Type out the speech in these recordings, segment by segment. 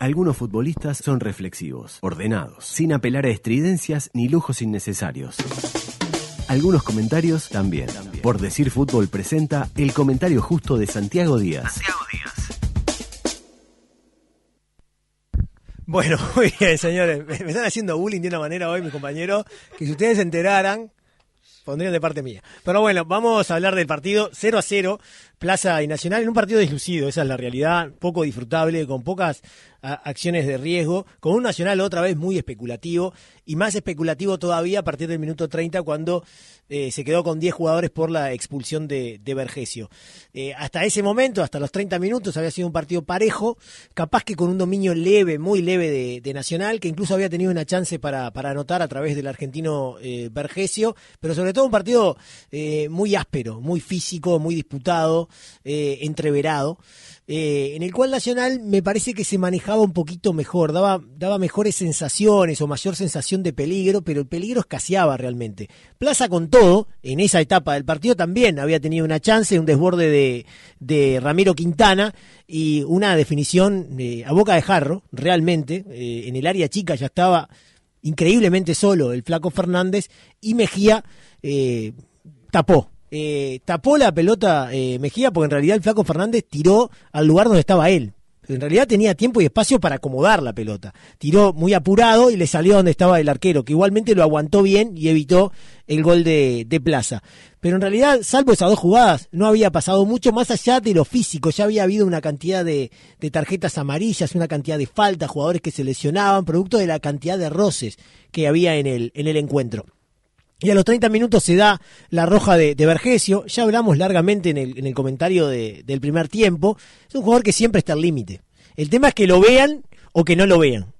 Algunos futbolistas son reflexivos, ordenados, sin apelar a estridencias ni lujos innecesarios. Algunos comentarios también. Por decir fútbol presenta el comentario justo de Santiago Díaz. Santiago Díaz. Bueno, muy bien, señores. Me están haciendo bullying de una manera hoy, mis compañeros, que si ustedes se enteraran, pondrían de parte mía. Pero bueno, vamos a hablar del partido 0 a 0, Plaza y Nacional, en un partido deslucido, esa es la realidad, poco disfrutable, con pocas acciones de riesgo, con un Nacional otra vez muy especulativo y más especulativo todavía a partir del minuto 30 cuando eh, se quedó con 10 jugadores por la expulsión de, de. Eh, hasta ese momento, hasta los 30 minutos, había sido un partido parejo, capaz que con un dominio leve, muy leve de, Nacional, que incluso había tenido una chance para, anotar a través del argentino eh, Vergesio, pero sobre todo un partido muy áspero, muy físico, muy disputado, entreverado. Eh, en el cual Nacional me parece que se manejaba un poquito mejor, daba, daba mejores sensaciones o mayor sensación de peligro, pero el peligro escaseaba realmente. Plaza con todo, en esa etapa del partido también había tenido una chance, un desborde de, de Ramiro Quintana y una definición eh, a boca de jarro, realmente, eh, en el área chica ya estaba increíblemente solo el flaco Fernández y Mejía tapó eh, tapó la pelota eh, Mejía porque en realidad el flaco Fernández tiró al lugar donde estaba él. En realidad tenía tiempo y espacio para acomodar la pelota. Tiró muy apurado y le salió donde estaba el arquero, que igualmente lo aguantó bien y evitó el gol de, Plaza. Pero en realidad, salvo esas dos jugadas, no había pasado mucho más allá de lo físico. Ya había habido una cantidad de, de tarjetas amarillas, una cantidad de faltas, jugadores que se lesionaban, producto de la cantidad de roces que había en el, en el encuentro. Y a los 30 minutos se da la roja de, de. Ya hablamos largamente en el, en el comentario del primer tiempo. Es un jugador que siempre está al límite. El tema es que lo vean o que no lo vean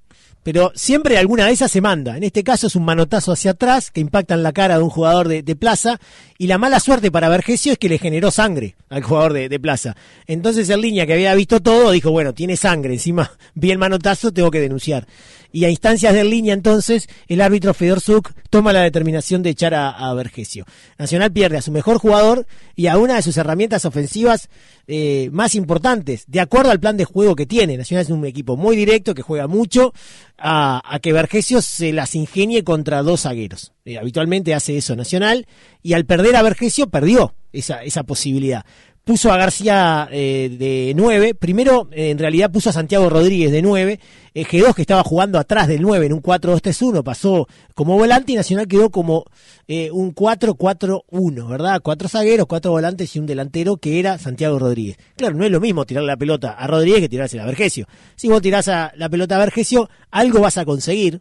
pero siempre alguna de esas se manda. En este caso es un manotazo hacia atrás que impacta en la cara de un jugador de, plaza y la mala suerte para Vergesio es que le generó sangre al jugador de, plaza. Entonces el línea que había visto todo dijo, bueno, tiene sangre, encima vi el manotazo, tengo que denunciar. Y a instancias del línea entonces el árbitro Fedor Zuk toma la determinación de echar a, Vergesio. Nacional pierde a su mejor jugador y a una de sus herramientas ofensivas eh, más importantes, de acuerdo al plan de juego que tiene. Nacional es un equipo muy directo, que juega mucho, a, que Vergesio se las ingenie contra dos zagueros. Eh, habitualmente hace eso Nacional y al perder a Vergesio perdió esa, esa posibilidad puso a García eh, de 9. Primero, en realidad, puso a Santiago Rodríguez de 9. Eh, G2, que estaba jugando atrás del 9 en un 4-2-3-1, pasó como volante y Nacional quedó como eh, un 4-4-1, ¿verdad? Cuatro zagueros, cuatro volantes y un delantero que era Santiago Rodríguez. Claro, no es lo mismo tirarle la pelota a Rodríguez que tirarse a Vergesio. Si vos tirás la pelota a Vergesio, algo vas a conseguir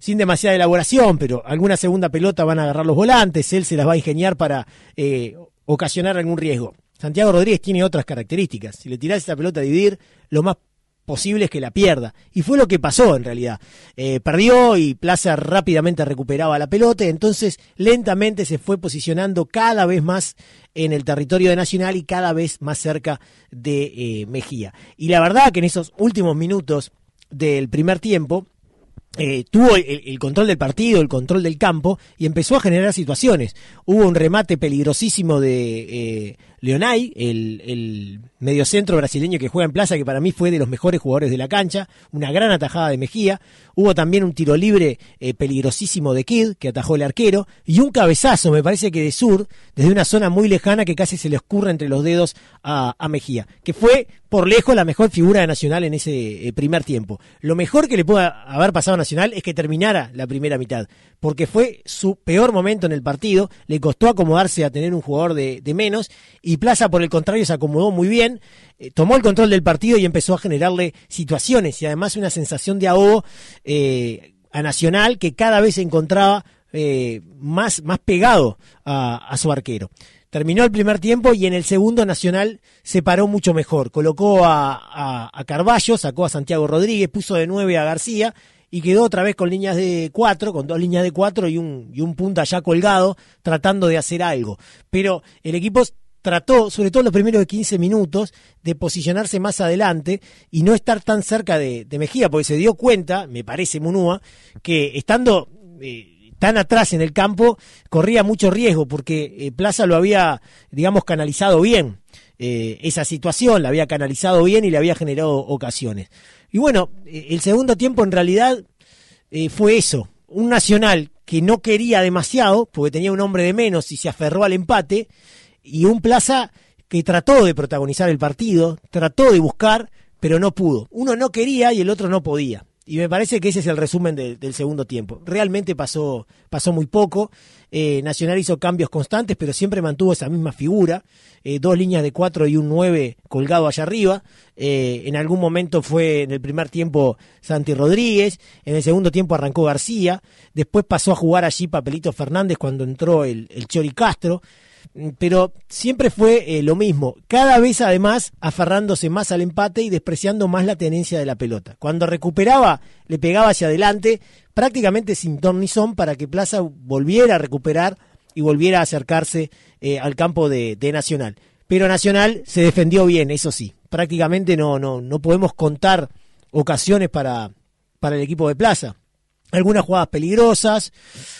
sin demasiada elaboración, pero alguna segunda pelota van a agarrar los volantes, él se las va a ingeniar para eh, ocasionar algún riesgo. Santiago Rodríguez tiene otras características. Si le tirás esa pelota a dividir, lo más posible es que la pierda. Y fue lo que pasó en realidad. Eh, perdió y Plaza rápidamente recuperaba la pelota, entonces lentamente se fue posicionando cada vez más en el territorio de Nacional y cada vez más cerca de eh, Mejía. Y la verdad que en esos últimos minutos del primer tiempo, eh, tuvo el, control del partido, el control del campo y empezó a generar situaciones. Hubo un remate peligrosísimo de Leonay, el, mediocentro brasileño que juega en plaza, que para mí fue de los mejores jugadores de la cancha, una gran atajada de Mejía. Hubo también un tiro libre eh, peligrosísimo de Kid, que atajó el arquero, y un cabezazo, me parece que de sur, desde una zona muy lejana que casi se le escurre entre los dedos a, Mejía, que fue por lejos la mejor figura de Nacional en ese eh, primer tiempo. Lo mejor que le pudo haber pasado a Nacional es que terminara la primera mitad, porque fue su peor momento en el partido, le costó acomodarse a tener un jugador de, de menos, y Plaza por el contrario se acomodó muy bien, eh, tomó el control del partido y empezó a generarle situaciones y además una sensación de ahogo eh, a Nacional que cada vez se encontraba eh, más, más pegado a, su arquero. Terminó el primer tiempo y en el segundo Nacional se paró mucho mejor. Colocó a, a, Carballo, sacó a Santiago Rodríguez, puso de nueve a García y quedó otra vez con líneas de cuatro, con dos líneas de cuatro y un, y un punta ya colgado, tratando de hacer algo. Pero el equipo trató, sobre todo en los primeros 15 minutos, de posicionarse más adelante y no estar tan cerca de, Mejía, porque se dio cuenta, me parece Munúa, que estando eh, tan atrás en el campo corría mucho riesgo, porque eh, Plaza lo había, digamos, canalizado bien. Eh, esa situación, la había canalizado bien y le había generado ocasiones. Y bueno, eh, el segundo tiempo en realidad eh, fue eso, un Nacional que no quería demasiado, porque tenía un hombre de menos y se aferró al empate, y un Plaza que trató de protagonizar el partido, trató de buscar, pero no pudo. Uno no quería y el otro no podía. Y me parece que ese es el resumen del segundo tiempo. Realmente pasó, pasó muy poco. Eh, Nacional hizo cambios constantes, pero siempre mantuvo esa misma figura. Eh, dos líneas de cuatro y un nueve colgado allá arriba. Eh, en algún momento fue en el primer tiempo Santi Rodríguez. En el segundo tiempo arrancó García. Después pasó a jugar allí Papelito Fernández cuando entró el, el Chori Castro pero siempre fue eh, lo mismo, cada vez además aferrándose más al empate y despreciando más la tenencia de la pelota. Cuando recuperaba, le pegaba hacia adelante, prácticamente sin ton ni son, para que Plaza volviera a recuperar y volviera a acercarse eh, al campo de, Nacional. Pero Nacional se defendió bien, eso sí, prácticamente no, no, no podemos contar ocasiones para, para el equipo de Plaza algunas jugadas peligrosas,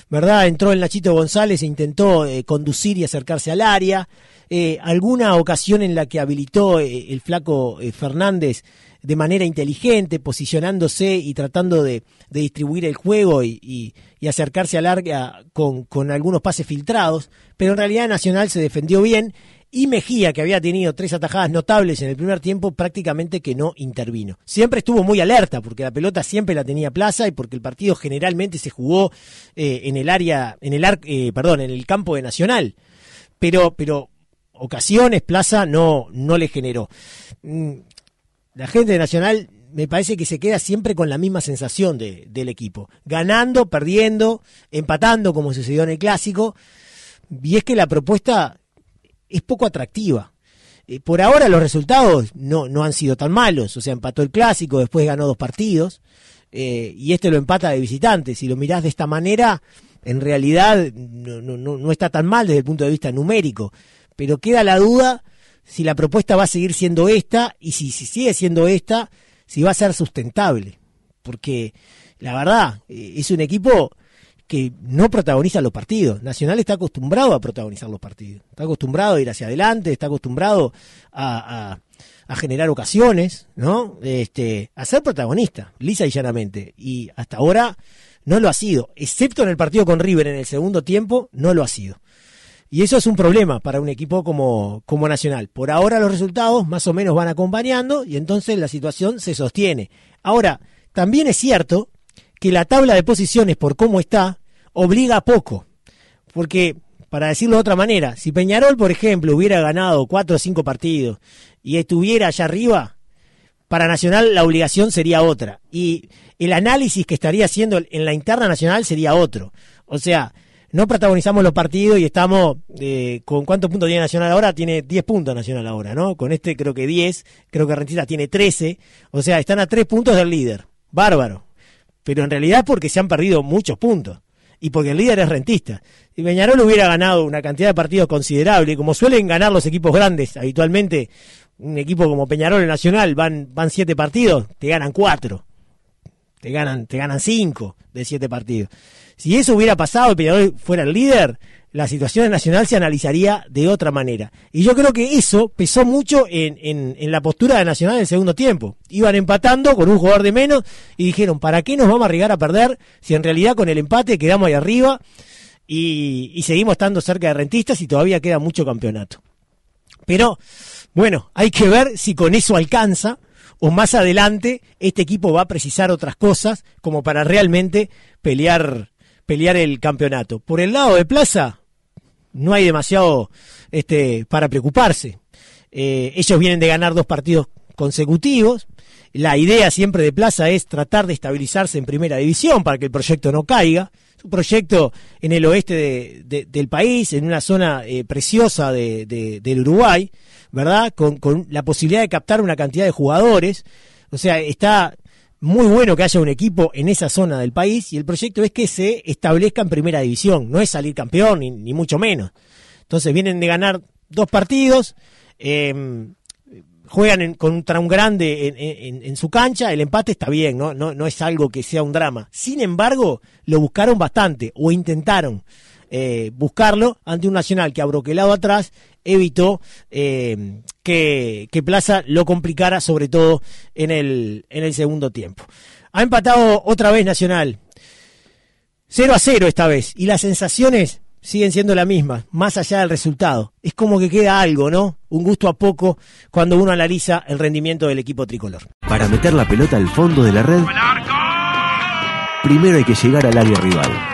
¿verdad? Entró el Nachito González e intentó eh, conducir y acercarse al área. Eh, alguna ocasión en la que habilitó eh, el flaco Fernández de manera inteligente, posicionándose y tratando de, distribuir el juego y, acercarse al área con, con algunos pases filtrados, pero en realidad Nacional se defendió bien y Mejía, que había tenido tres atajadas notables en el primer tiempo, prácticamente que no intervino. Siempre estuvo muy alerta, porque la pelota siempre la tenía Plaza y porque el partido generalmente se jugó eh, en el área, en el eh, perdón, en el campo de Nacional. Pero, pero ocasiones Plaza no, no le generó. Mm, la gente de Nacional me parece que se queda siempre con la misma sensación del equipo. Ganando, perdiendo, empatando, como sucedió en el clásico. Y es que la propuesta es poco atractiva. Eh, por ahora los resultados no, no han sido tan malos, o sea, empató el clásico, después ganó dos partidos, eh, y este lo empata de visitante. Si lo mirás de esta manera, en realidad no, no, no está tan mal desde el punto de vista numérico, pero queda la duda si la propuesta va a seguir siendo esta y si, si sigue siendo esta, si va a ser sustentable. Porque la verdad, eh, es un equipo que no protagoniza los partidos. Nacional está acostumbrado a protagonizar los partidos. Está acostumbrado a ir hacia adelante, está acostumbrado a, generar ocasiones, ¿no? Este, a ser protagonista, lisa y llanamente. Y hasta ahora no lo ha sido, excepto en el partido con River en el segundo tiempo, no lo ha sido. Y eso es un problema para un equipo como, como Nacional. Por ahora los resultados más o menos van acompañando y entonces la situación se sostiene. Ahora, también es cierto que la tabla de posiciones por cómo está obliga poco. Porque, para decirlo de otra manera, si Peñarol, por ejemplo, hubiera ganado cuatro o cinco partidos y estuviera allá arriba, para Nacional la obligación sería otra. Y el análisis que estaría haciendo en la interna nacional sería otro. O sea, no protagonizamos los partidos y estamos eh, con cuántos puntos tiene Nacional ahora, tiene 10 puntos Nacional ahora, ¿no? Con este creo que 10, creo que Rentista tiene 13, o sea, están a 3 puntos del líder. Bárbaro pero en realidad porque se han perdido muchos puntos y porque el líder es rentista. Si Peñarol hubiera ganado una cantidad de partidos considerable, como suelen ganar los equipos grandes habitualmente, un equipo como Peñarol Nacional van, van siete partidos, te ganan cuatro, te ganan, te ganan cinco de siete partidos. Si eso hubiera pasado y Peñarol fuera el líder, la situación nacional se analizaría de otra manera. Y yo creo que eso pesó mucho en, en, la postura de Nacional en el segundo tiempo. Iban empatando con un jugador de menos y dijeron, ¿para qué nos vamos a arriesgar a perder si en realidad con el empate quedamos ahí arriba y, y seguimos estando cerca de rentistas y todavía queda mucho campeonato? Pero, bueno, hay que ver si con eso alcanza o más adelante este equipo va a precisar otras cosas como para realmente pelear pelear el campeonato. Por el lado de Plaza, no hay demasiado este, para preocuparse. Eh, ellos vienen de ganar dos partidos consecutivos. La idea siempre de Plaza es tratar de estabilizarse en primera división para que el proyecto no caiga. Es un proyecto en el oeste del país, en una zona eh, preciosa del Uruguay, ¿verdad? Con, con la posibilidad de captar una cantidad de jugadores. O sea, está muy bueno que haya un equipo en esa zona del país y el proyecto es que se establezca en primera división, no es salir campeón ni, mucho menos. Entonces vienen de ganar dos partidos, em, juegan contra un grande en, su cancha, el empate está bien, ¿no? ¿no? No es algo que sea un drama. Sin embargo, lo buscaron bastante o intentaron eh, buscarlo ante un Nacional que abroquelado atrás evitó em, que, que Plaza lo complicara, sobre todo en el, en el segundo tiempo. Ha empatado otra vez Nacional. 0 a 0 esta vez. Y las sensaciones siguen siendo las mismas, más allá del resultado. Es como que queda algo, ¿no? Un gusto a poco cuando uno analiza el rendimiento del equipo tricolor. Para meter la pelota al fondo de la red, primero hay que llegar al área rival.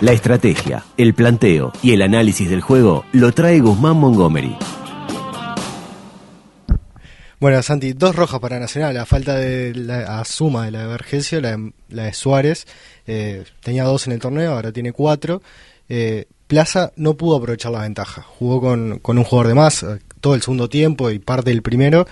La estrategia, el planteo y el análisis del juego lo trae Guzmán Montgomery. Bueno, Santi, dos rojas para Nacional, a falta de la suma de la de la, la de Suárez, eh, tenía dos en el torneo, ahora tiene cuatro. Eh, Plaza no pudo aprovechar la ventaja, jugó con, con, un jugador de más eh, todo el segundo tiempo y parte del primero.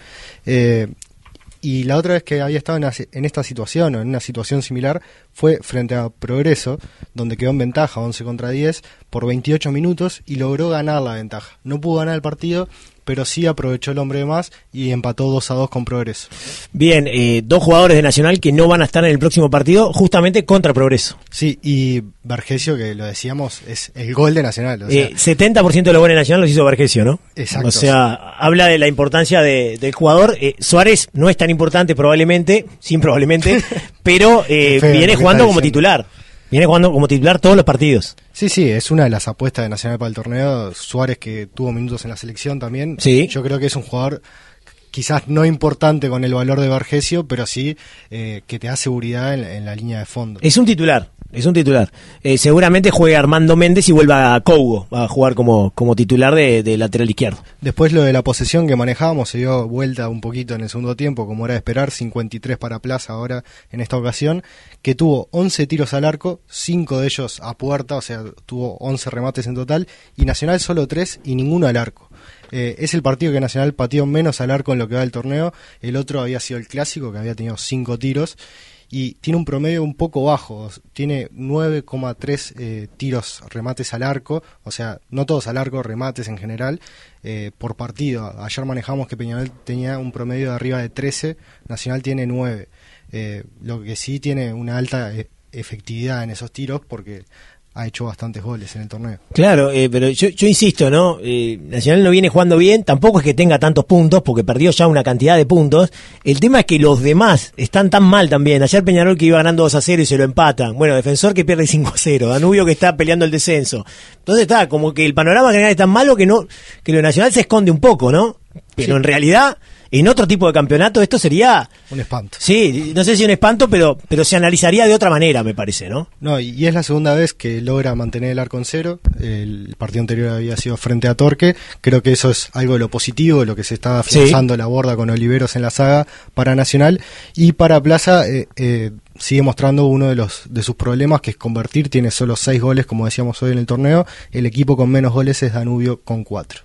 Y la otra vez que había estado en, esta situación o en una situación similar fue frente a Progreso, donde quedó en ventaja 11 contra 10 por 28 minutos y logró ganar la ventaja. No pudo ganar el partido, pero sí aprovechó el hombre de más y empató 2 a 2 con Progreso. Bien, eh, dos jugadores de Nacional que no van a estar en el próximo partido justamente contra Progreso. Sí, y Vergesio, que lo decíamos, es el gol de Nacional. O 70% eh, de los goles de Nacional los hizo Vergesio, ¿no? Exacto. O sea, habla de la importancia del jugador. Eh, Suárez no es tan importante probablemente, sin probablemente, pero viene jugando como titular. Viene jugando como titular todos los partidos. Sí, sí, es una de las apuestas de Nacional para el torneo. Suárez, que tuvo minutos en la selección también. Sí. Yo creo que es un jugador quizás no importante con el valor de Vargesio, pero sí eh, que te da seguridad en, la línea de fondo. Es un titular, es un titular. Eh, seguramente juegue Armando Méndez y vuelva a Cougo, a jugar como, como titular de, lateral izquierdo. Después lo de la posesión que manejábamos se dio vuelta un poquito en el segundo tiempo, como era de esperar, 53 para Plaza ahora en esta ocasión, que tuvo 11 tiros al arco, 5 de ellos a puerta, o sea, tuvo 11 remates en total, y Nacional solo 3 y ninguno al arco. Eh, es el partido que Nacional pateó menos al arco en lo que va del torneo. El otro había sido el clásico, que había tenido cinco tiros. Y tiene un promedio un poco bajo. Tiene 9,3 eh, tiros, remates al arco. O sea, no todos al arco, remates en general. Eh, por partido. Ayer manejamos que Peñarol tenía un promedio de arriba de 13. Nacional tiene 9. lo que sí tiene una alta efectividad en esos tiros porque ha hecho bastantes goles en el torneo. Claro, eh, pero yo, insisto, ¿no? Eh, Nacional no viene jugando bien, tampoco es que tenga tantos puntos, porque perdió ya una cantidad de puntos. El tema es que los demás están tan mal también. Ayer Peñarol que iba ganando 2 a 0 y se lo empatan. Bueno, Defensor que pierde 5 a 0. Danubio que está peleando el descenso. Entonces está, como que el panorama general es tan malo que no, que lo Nacional se esconde un poco, ¿no? Pero en realidad en otro tipo de campeonato esto sería... Un espanto. Sí, no sé si un espanto, pero, pero se analizaría de otra manera, me parece, ¿no? No, y, es la segunda vez que logra mantener el arco en cero. El partido anterior había sido frente a Torque. Creo que eso es algo de lo positivo, lo que se está afianzando la borda con Oliveros en la saga para Nacional. Y para Plaza... Eh, eh, sigue mostrando uno de los de sus problemas que es convertir tiene solo seis goles como decíamos hoy en el torneo el equipo con menos goles es Danubio con cuatro